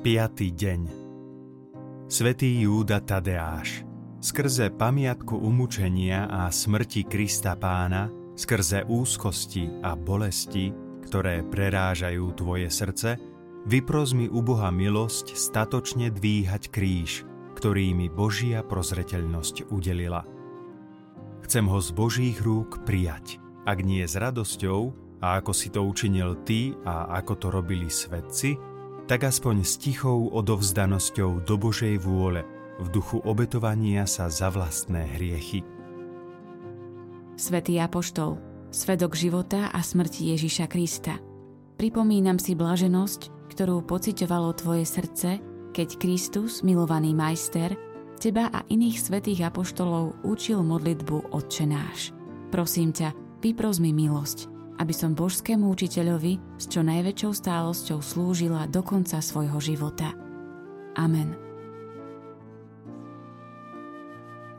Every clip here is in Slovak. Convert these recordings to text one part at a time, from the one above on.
5. deň Svetý Júda Tadeáš Skrze pamiatku umúčenia a smrti Krista pána, skrze úzkosti a bolesti, ktoré prerážajú tvoje srdce, vypros mi u Boha milosť statočne dvíhať kríž, ktorý mi Božia prozreteľnosť udelila. Chcem ho z Božích rúk prijať, ak nie s radosťou, a ako si to učinil ty a ako to robili svetci, tak aspoň s tichou odovzdanosťou do Božej vôle v duchu obetovania sa za vlastné hriechy. Svetý Apoštol, svedok života a smrti Ježiša Krista. Pripomínam si blaženosť, ktorú pociťovalo tvoje srdce, keď Kristus, milovaný majster, teba a iných svetých apoštolov učil modlitbu Otče náš. Prosím ťa, vypros mi milosť, aby som božskému učiteľovi s čo najväčšou stálosťou slúžila do konca svojho života. Amen.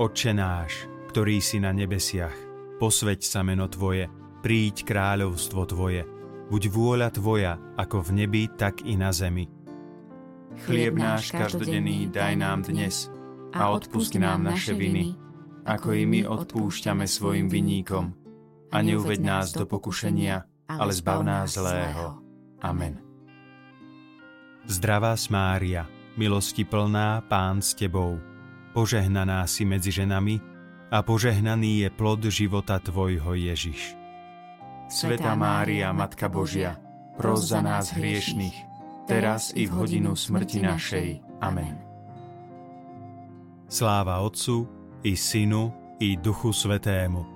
Otče náš, ktorý si na nebesiach, posveď sa meno Tvoje, príď kráľovstvo Tvoje, buď vôľa Tvoja, ako v nebi, tak i na zemi. Chlieb náš každodenný daj nám dnes a odpusti nám naše viny, ako i my odpúšťame svojim vinníkom a neuveď nás do pokušenia, ale zbav nás zlého. Amen. Zdravá Mária, milosti plná, Pán s Tebou, požehnaná si medzi ženami a požehnaný je plod života Tvojho Ježiš. Sveta Mária, Matka Božia, pros za nás hriešných, teraz i v hodinu smrti našej. Amen. Sláva Otcu i Synu i Duchu Svetému